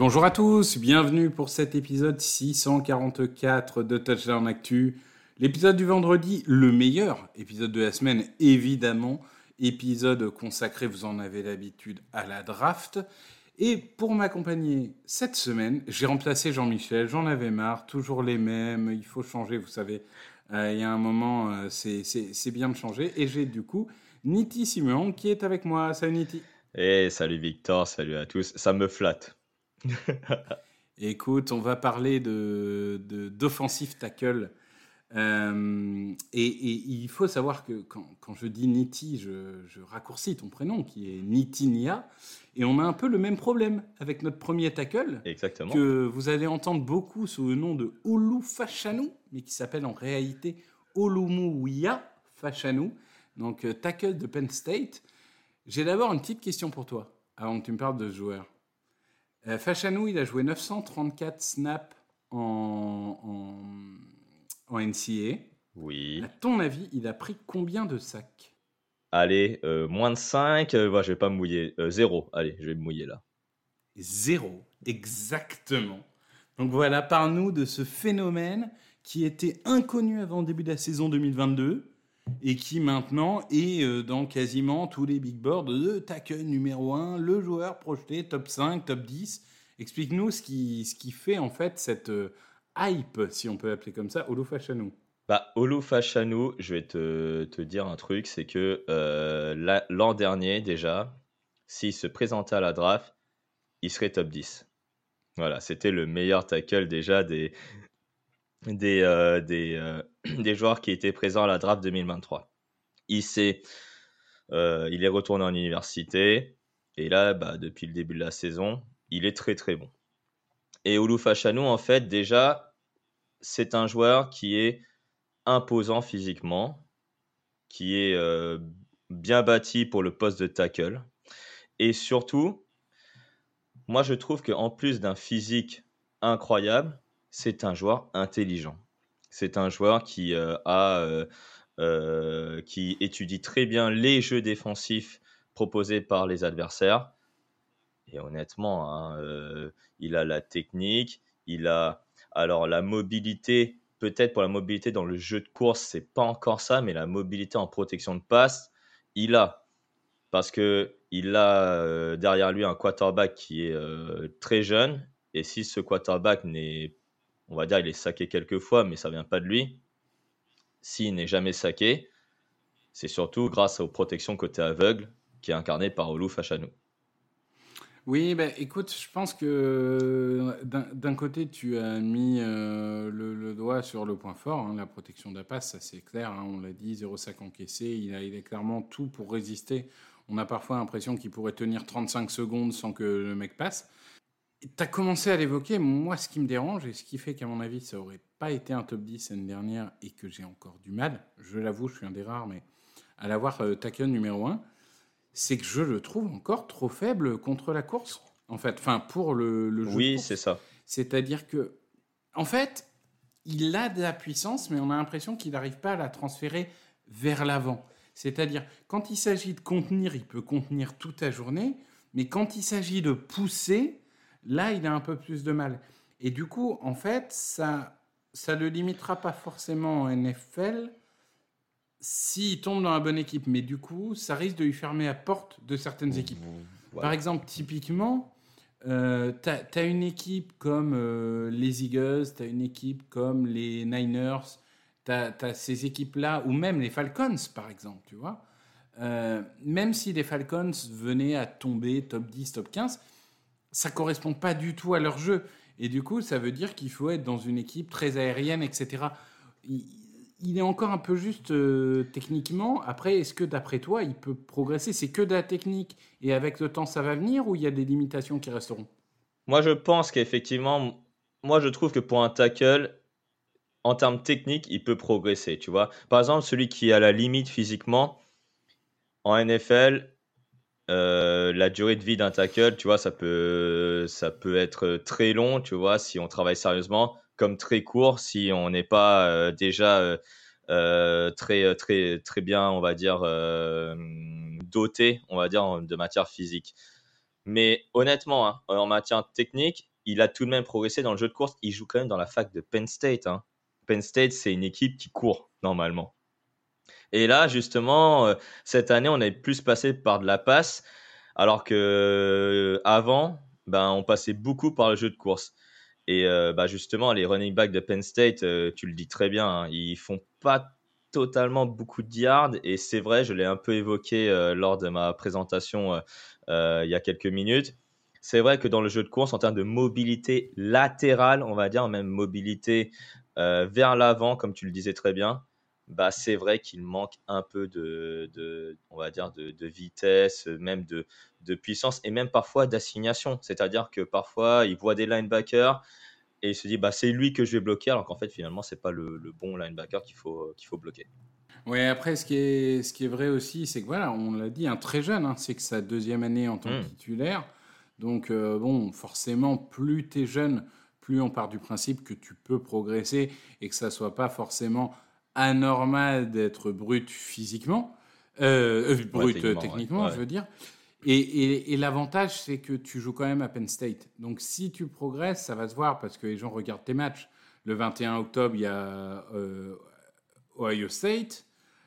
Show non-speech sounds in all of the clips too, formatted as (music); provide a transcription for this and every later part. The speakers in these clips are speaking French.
Bonjour à tous, bienvenue pour cet épisode 644 de Touchdown Actu. L'épisode du vendredi, le meilleur épisode de la semaine, évidemment. Épisode consacré, vous en avez l'habitude, à la draft. Et pour m'accompagner cette semaine, j'ai remplacé Jean-Michel. J'en avais marre, toujours les mêmes. Il faut changer, vous savez. Euh, il y a un moment, euh, c'est- bien de changer. Et j'ai du coup Niti Simeon qui est avec moi. Salut Niti. Et salut Victor, salut à tous. Ça me flatte. (laughs) Écoute, on va parler de d'offensive tackle. Euh, et, et il faut savoir que quand, quand je dis Niti, je, je raccourcis ton prénom qui est Niti Nia. Et on a un peu le même problème avec notre premier tackle. Exactement. que vous allez entendre beaucoup sous le nom de Olu Fashanu, mais qui s'appelle en réalité Olumuya Fashanu, donc euh, tackle de Penn State. J'ai d'abord une petite question pour toi, avant que tu me parles de ce joueur. Euh, Fashanu, il a joué 934 snaps en, en, en NCA. Oui. À ton avis, il a pris combien de sacs? Allez, euh, moins de 5, je vais pas me mouiller. Euh, zéro, allez, je vais me mouiller là. Zéro, exactement. Donc voilà, parle-nous de ce phénomène qui était inconnu avant le début de la saison 2022 et qui maintenant est euh, dans quasiment tous les big boards de tackle numéro 1, le joueur projeté top 5, top 10. Explique-nous ce qui, ce qui fait en fait cette euh, hype, si on peut l'appeler comme ça, Olufashanu. Bah, Olu Fashanu, je vais te, te dire un truc, c'est que euh, la- l'an dernier déjà, s'il se présentait à la draft, il serait top 10. Voilà, c'était le meilleur tackle déjà des, des, des, (clears throat) des joueurs qui étaient présents à la draft 2023. Il, s'est, euh, il est retourné en université et là, bah, depuis le début de la saison, il est très très bon. Et Olu Fashanu, en fait, déjà, c'est un joueur qui est imposant physiquement, qui est euh, bien bâti pour le poste de tackle. Et surtout, moi je trouve qu'en plus d'un physique incroyable, c'est un joueur intelligent. C'est un joueur qui euh, a, euh, euh, qui étudie très bien les jeux défensifs proposés par les adversaires. Et honnêtement, hein, il a la technique, il a alors la mobilité peut-être pour la mobilité dans le jeu de course, c'est pas encore ça, mais la mobilité en protection de passe, il a. Parce que il a derrière lui un quarterback qui est très jeune. Et si ce quarterback n'est, on va dire, il est saqué quelques fois, mais ça vient pas de lui. S'il n'est jamais saqué, c'est surtout grâce aux protections côté aveugle qui est incarné par Olu Fashanu. Oui, bah, écoute, je pense que d'un côté, tu as mis euh, le, doigt sur le point fort, hein, la protection passe, ça c'est clair, hein, on l'a dit, 0,5 encaissé, il a, il a clairement tout pour résister. On a parfois l'impression qu'il pourrait tenir 35 secondes sans que le mec passe. Tu as commencé à l'évoquer, moi ce qui me dérange et ce qui fait qu'à mon avis ça aurait pas été un top 10 l'année dernière et que j'ai encore du mal, je l'avoue, je suis un des rares, mais à l'avoir euh, tackle numéro 1, c'est que je le trouve encore trop faible contre la course. En fait, enfin pour le, le jeu. Oui, c'est ça. C'est-à-dire que, en fait, il a de la puissance, mais on a l'impression qu'il n'arrive pas à la transférer vers l'avant. C'est-à-dire, quand il s'agit de contenir, il peut contenir toute la journée, Mais quand il s'agit de pousser, là, il a un peu plus de mal. Et du coup, en fait, ça ça ne le limitera pas forcément en NFL s'il tombe dans la bonne équipe. Mais du coup, ça risque de lui fermer la porte de certaines équipes. Par exemple, typiquement, euh, tu as, une équipe comme euh, les Eagles, tu as une équipe comme les Niners, tu as, ces équipes-là, ou même les Falcons, par exemple, tu vois. Euh, même si les Falcons venaient à tomber top 10, top 15, ça correspond pas du tout à leur jeu. Et du coup, ça veut dire qu'il faut être dans une équipe très aérienne, etc. Il, est encore un peu juste euh, techniquement. Après, est-ce que d'après toi, il peut progresser? C'est que de la technique et avec le temps, ça va venir ou il y a des limitations qui resteront? Moi, je pense qu'effectivement, moi, je trouve que pour un tackle, en termes techniques, il peut progresser. Tu vois, par exemple, celui qui est à la limite physiquement en NFL, euh, la durée de vie d'un tackle, tu vois, ça peut, ça peut être très long, tu vois, si on travaille sérieusement, comme très court si on n'est pas euh, déjà euh, très, très, très bien, on va dire, doté, on va dire, de matière physique. Mais honnêtement, hein, en matière technique, il a tout de même progressé dans le jeu de course. Il joue quand même dans la fac de Penn State. Hein. Penn State, c'est une équipe qui court normalement. Et là, justement, euh, cette année, on est plus passé par de la passe, alors que euh, avant, ben, on passait beaucoup par le jeu de course. Et euh, bah, justement, les running backs de Penn State, tu le dis très bien, hein, ils font pas totalement beaucoup de yards. Et c'est vrai, je l'ai un peu évoqué lors de ma présentation il y a quelques minutes. C'est vrai que dans le jeu de course, en termes de mobilité latérale, on va dire, même mobilité vers l'avant, comme tu le disais très bien, bah, c'est vrai qu'il manque un peu de, on va dire, de, vitesse, même de, de, puissance et même parfois d'assignation. C'est-à-dire que parfois, il voit des linebackers et il se dit, bah, c'est lui que je vais bloquer, alors qu'en fait, finalement, c'est pas le, bon linebacker qu'il faut, qu'il faut bloquer. Oui, après, ce qui est, ce qui est vrai aussi, c'est que voilà, on l'a dit, un très jeune, hein, c'est que sa deuxième année en tant que mmh. titulaire. Donc, euh, bon, forcément, plus tu es jeune, plus on part du principe que tu peux progresser et que ça soit pas forcément anormal d'être brut physiquement, euh, euh brut techniquement, je veux dire. Et, et, l'avantage, c'est que tu joues quand même à Penn State. Donc si tu progresses, ça va se voir parce que les gens regardent tes matchs. Le 21 octobre, il y a euh, Ohio State.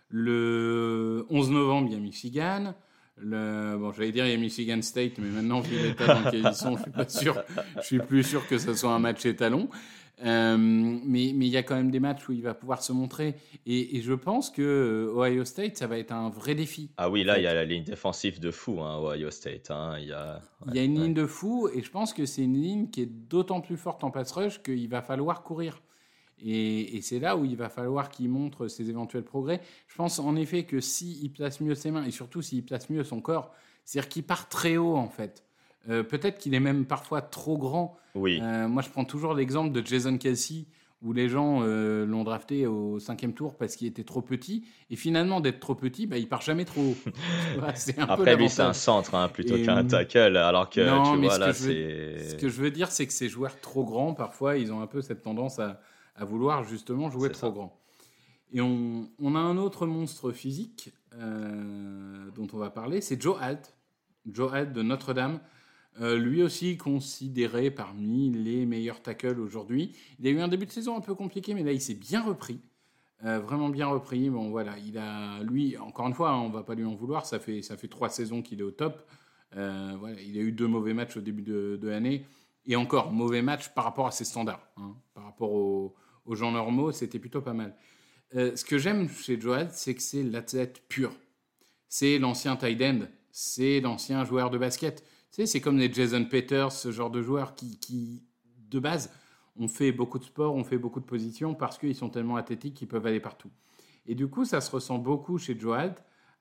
Le 11 novembre, il y a Michigan. Le, bon, j'allais dire il y a Michigan State, mais maintenant, vu l'état dans lequel ils sont, je suis pas sûr. Je suis plus sûr que ce soit un match étalon. Euh, mais il y a quand même des matchs où il va pouvoir se montrer. Et, je pense que euh, Ohio State, ça va être un vrai défi. Ah oui, là, il y a la ligne défensive de fou, hein, Ohio State. Hein. Il y a, il y a une ligne de fou, et je pense que c'est une ligne qui est d'autant plus forte en pass rush qu'il va falloir courir. Et, c'est là où il va falloir qu'il montre ses éventuels progrès. Je pense en effet que s'il place mieux ses mains, et surtout s'il place mieux son corps, c'est-à-dire qu'il part très haut en fait. Euh, peut-être qu'il est même parfois trop grand. Oui. Euh, moi, je prends toujours l'exemple de Jason Kelsey, où les gens euh, l'ont drafté au cinquième tour parce qu'il était trop petit. Et finalement, d'être trop petit, bah, il part jamais trop haut. (laughs) Après, lui, c'est un centre hein, plutôt qu'un tackle. Alors que non, tu vois, là, c'est. Ce que je veux dire, c'est que ces joueurs trop grands, parfois, ils ont un peu cette tendance à, à vouloir justement jouer trop grand. Et on, on, a un autre monstre physique dont on va parler, c'est Joe Alt. Joe Alt de Notre-Dame. Euh, lui aussi considéré parmi les meilleurs tackles aujourd'hui. Il a eu un début de saison un peu compliqué, mais là il s'est bien repris. Euh, vraiment bien repris. Bon voilà, il a lui encore une fois, hein, on va pas lui en vouloir. Ça fait ça fait trois saisons qu'il est au top. Euh, voilà, il a eu deux mauvais matchs au début de, l'année et encore mauvais match par rapport à ses standards, hein. par rapport aux, gens normaux, c'était plutôt pas mal. ce que j'aime chez Joad, c'est que c'est l'athlète pur. C'est l'ancien tight end, c'est l'ancien joueur de basket c'est comme les Jason Peters, ce genre de joueurs qui, de base, ont fait beaucoup de sport, ont fait beaucoup de positions parce qu'ils sont tellement athlétiques qu'ils peuvent aller partout. Et du coup, ça se ressent beaucoup chez Joe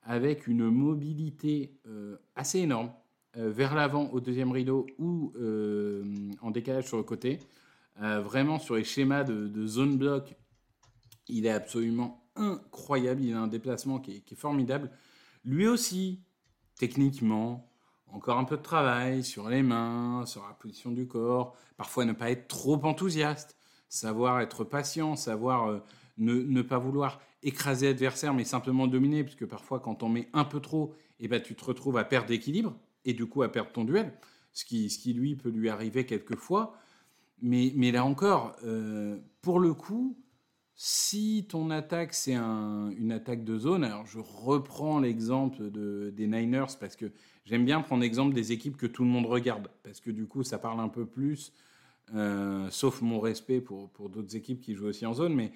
avec une mobilité euh, assez énorme euh, vers l'avant au deuxième rideau ou euh, en décalage sur le côté. vraiment sur les schémas de, zone block, il est absolument incroyable. Il a un déplacement qui est formidable. Lui aussi, techniquement, encore un peu de travail sur les mains, sur la position du corps, parfois ne pas être trop enthousiaste, savoir être patient, savoir euh, ne, pas vouloir écraser l'adversaire mais simplement dominer, puisque parfois quand on met un peu trop, eh ben, tu te retrouves à perdre d'équilibre. et du coup à perdre ton duel, ce qui, ce qui lui peut lui arriver quelquefois. Mais, mais là encore, euh, pour le coup, si ton attaque, c'est une attaque de zone, alors je reprends l'exemple de, des Niners parce que j'aime bien prendre l'exemple des équipes que tout le monde regarde, parce que du coup, ça parle un peu plus, euh, sauf mon respect pour, d'autres équipes qui jouent aussi en zone, mais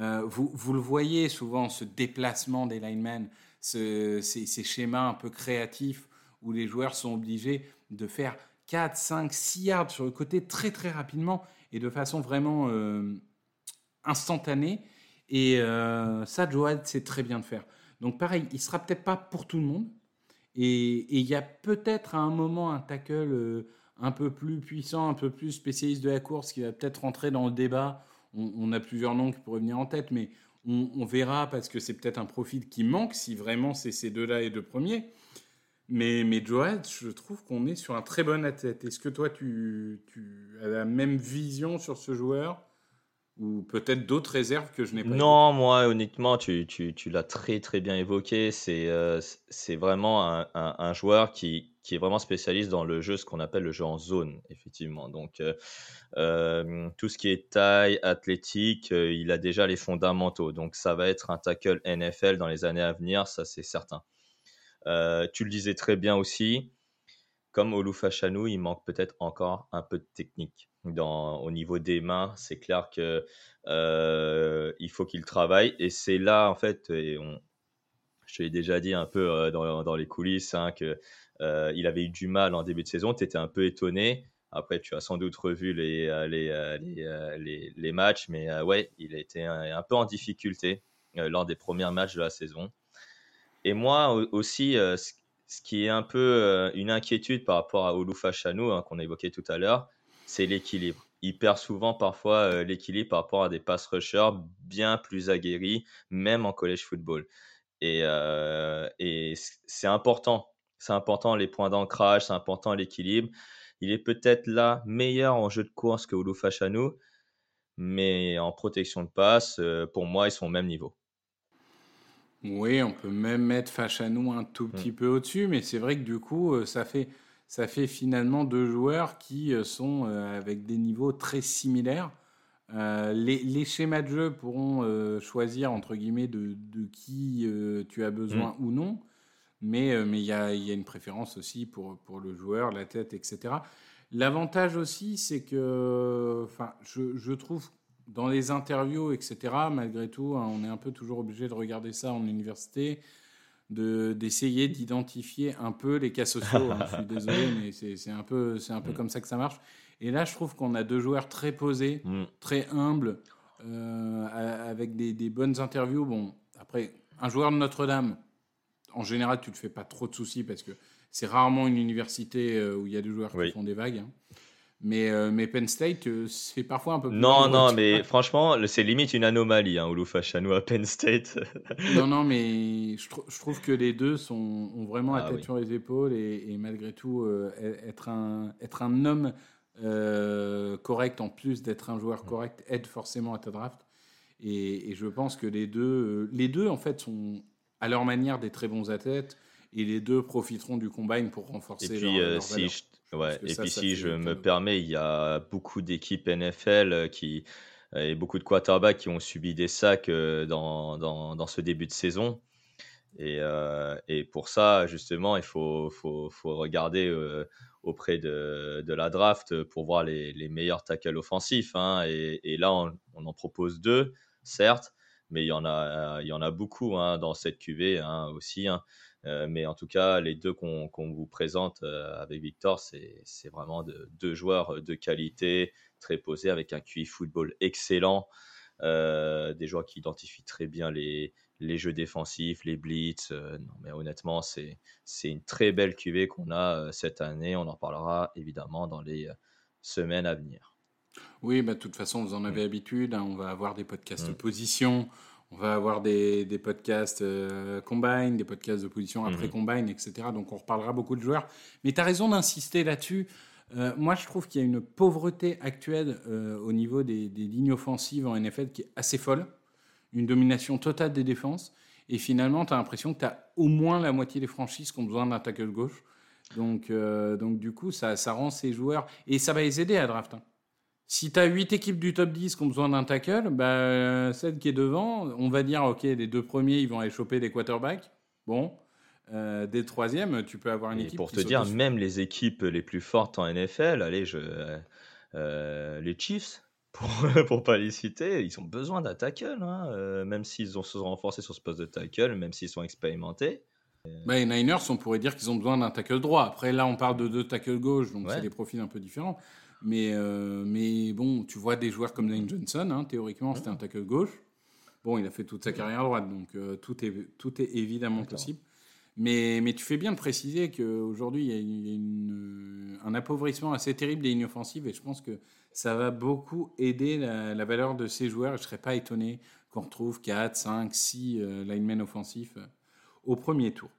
euh, vous, le voyez souvent, ce déplacement des linemen, ce, ces, ces, schémas un peu créatifs où les joueurs sont obligés de faire 4, 5, 6 yards sur le côté très très rapidement et de façon vraiment euh, instantanée. Et euh, ça, Joad sait très bien de faire. Donc pareil, il sera peut-être pas pour tout le monde. Et il y a peut-être à un moment un tackle euh, un peu plus puissant, un peu plus spécialiste de la course qui va peut-être rentrer dans le débat. On, a plusieurs noms qui pourraient venir en tête, mais on, verra parce que c'est peut-être un profil qui manque si vraiment c'est ces deux-là et deux premiers. Mais, mais Joad, je trouve qu'on est sur un très bon athlète. Est-ce que toi, tu, as la même vision sur ce joueur? Ou peut-être d'autres réserves que je n'ai pas Non, moi, honnêtement, tu, tu, tu l'as très très bien évoqué. C'est euh, c'est vraiment un, un, joueur qui, qui est vraiment spécialiste dans le jeu, ce qu'on appelle le jeu en zone, effectivement. Donc, euh, euh, tout ce qui est taille, athlétique, il a déjà les fondamentaux. Donc, ça va être un tackle NFL dans les années à venir, ça c'est certain. Tu le disais très bien aussi, comme Olufachanou, il manque peut-être encore un peu de technique. Au niveau des mains, c'est clair que euh, il faut qu'il travaille. Et c'est là, en fait, et on, je l'ai déjà dit un peu euh, dans, dans, les coulisses, hein, qu'il euh, avait eu du mal en début de saison. Tu étais un peu étonné. Après, tu as sans doute revu les, les, les, les, matchs, mais ouais, il a été un, peu en difficulté lors des premiers matchs de la saison. Et moi aussi, euh, ce qui est un peu euh, une inquiétude par rapport à Olufa Chanou, hein, qu'on a évoqué tout à l'heure, c'est l'équilibre. Il perd souvent parfois euh, l'équilibre par rapport à des pass rushers bien plus aguerris, même en college football. Et, et c'est important. C'est important les points d'ancrage, c'est important l'équilibre. Il est peut-être là meilleur en jeu de course que Olufa Chanou, mais en protection de passe, pour moi, ils sont au même niveau. Oui, on peut même mettre Fachanou un tout petit mmh. peu au-dessus, mais c'est vrai que du coup, euh, ça fait, ça fait finalement deux joueurs qui euh, sont euh, avec des niveaux très similaires. les, les, schémas de jeu pourront choisir, entre guillemets, de, de qui tu as besoin mmh. ou non, mais il mais y, a, y a une préférence aussi pour, pour le joueur, la tête, etc. L'avantage aussi, c'est que je, je trouve dans les interviews, etc., malgré tout, hein, on est un peu toujours obligé de regarder ça en université, d'essayer d'identifier un peu les cas sociaux. Hein. je suis désolé, (laughs) mais c'est un peu, un peu mm. comme ça que ça marche. Et là, je trouve qu'on a deux joueurs très posés, mm. très humbles, euh, avec des, des, bonnes interviews. Bon, après, un joueur de Notre-Dame, en général, tu ne te fais pas trop de soucis parce que c'est rarement une université euh, où il y a des joueurs qui font des vagues. Hein. Mais, euh, mais Penn State, euh, c'est parfois un peu plus. Non, non, mais franchement, c'est limite une anomalie, hein, Oloufachano à Penn State. (laughs) non, non, mais je, je, trouve que les deux sont, ont vraiment la ah tête sur les épaules et, et malgré tout, euh, être, un, être un homme correct en plus d'être un joueur correct aide forcément à ta draft. Et, et, je pense que les deux, les deux, en fait, sont à leur manière des très bons athlètes et les deux profiteront du combine pour renforcer et puis, leur, leur si je Ouais, et puis si je me permets, il y a beaucoup d'équipes NFL euh, qui, euh, et beaucoup de quarterbacks qui ont subi des sacs euh, dans, dans, dans ce début de saison. Et, euh, et, pour ça, justement, il faut, faut, faut regarder euh, auprès de, de, la draft pour voir les, les meilleurs tackles offensifs. Hein. Et, et, là, on, on, en propose deux, certes, mais il y en a, il y en a beaucoup hein, dans cette QV hein, aussi. Euh, mais en tout cas, les deux qu'on vous présente euh, avec Victor, c'est vraiment de, deux joueurs de qualité, très posés, avec un QI football excellent, euh, des joueurs qui identifient très bien les, les jeux défensifs, les blitz. non, mais honnêtement, c'est une très belle QV qu'on a cette année. On en parlera évidemment dans les semaines à venir. Oui, bah, de toute façon, vous en avez habitude. Hein, on va avoir des podcasts de mmh. position. On va avoir des, des podcasts euh, combine, des podcasts de position après mhm. combine, etc. Donc on reparlera beaucoup de joueurs. Mais tu as raison d'insister là-dessus. Euh, moi, je trouve qu'il y a une pauvreté actuelle euh, au niveau des, des, lignes offensives en NFL qui est assez folle. Une domination totale des défenses. Et finalement, tu as l'impression que tu as au moins la moitié des franchises qui ont besoin d'un tackle gauche. Donc, donc du coup, ça, ça rend ces joueurs. Et ça va les aider à draft. hein. Si tu as 8 équipes du top 10 qui ont besoin d'un tackle, bah, celle qui est devant, on va dire, OK, les deux premiers, ils vont aller choper des quarterbacks. Bon. Euh, dès le troisième, tu peux avoir une Et équipe pour te dire, même les équipes les plus fortes en NFL, allez, je, euh, les Chiefs, (laughs) pour, pour pas les citer, ils ont besoin d'un tackle, hein, euh, même s'ils ont se sont renforcés sur ce poste de tackle, même s'ils sont expérimentés. Bah, les Niners, on pourrait dire qu'ils ont besoin d'un tackle droit. Après, là, on parle de deux tackles gauche, donc Ouais. c'est des profils un peu différents. Mais, euh, mais bon, tu vois des joueurs comme Lane Johnson, hein, théoriquement, c'était un tackle gauche. Bon, il a fait toute sa carrière à droite, donc euh, tout, est, tout est évidemment possible. Mais, mais tu fais bien de préciser qu'aujourd'hui, il y a, il y a une- un appauvrissement assez terrible des lignes offensives et je pense que ça va beaucoup aider la, la valeur de ces joueurs. Je ne serais pas étonné qu'on retrouve 4, 5, 6 euh, linemen offensifs euh, au premier tour.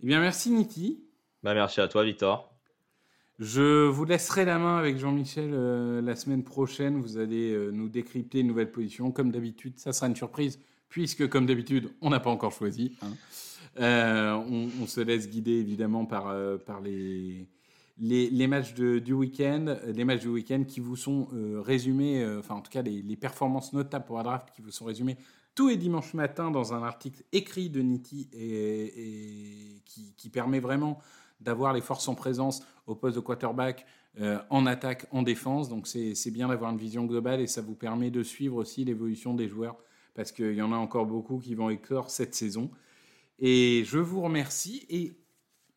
Eh bien, merci Niki. Bah, merci à toi, Victor. Je vous laisserai la main avec Jean-Michel euh, la semaine prochaine. Vous allez euh, nous décrypter une nouvelle position. Comme d'habitude, ça sera une surprise, puisque comme d'habitude, on n'a pas encore choisi. hein. Euh, on, se laisse guider évidemment par, par les, les, matchs du week-end, les matchs du week-end qui vous sont résumés, enfin en tout cas les, performances notables pour la draft qui vous sont résumées tous les dimanches matins dans un article écrit de Nitti et, qui permet vraiment d'avoir les forces en présence au poste de quarterback, euh, en attaque, en défense. Donc c'est bien d'avoir une vision globale et ça vous permet de suivre aussi l'évolution des joueurs parce qu'il y en a encore beaucoup qui vont éclore cette saison. Et je vous remercie et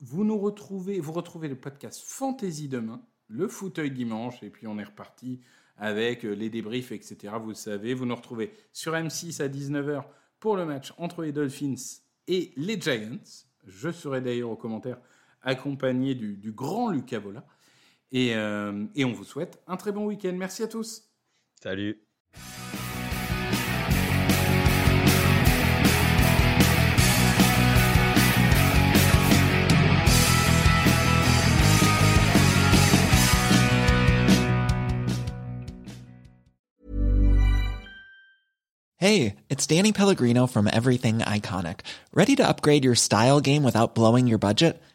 vous nous retrouvez, vous retrouvez le podcast Fantasy demain, le fauteuil dimanche et puis on est reparti avec euh, les débriefs, etc. Vous le savez, vous nous retrouvez sur M6 à 19h pour le match entre les Dolphins et les Giants. Je serai d'ailleurs au commentaire accompagné du, du grand Lucas Vola. Et, euh, et on vous souhaite un très bon week-end. Merci à tous. Salut. Hey, it's Danny Pellegrino from Everything Iconic. Ready to upgrade your style game without blowing your budget?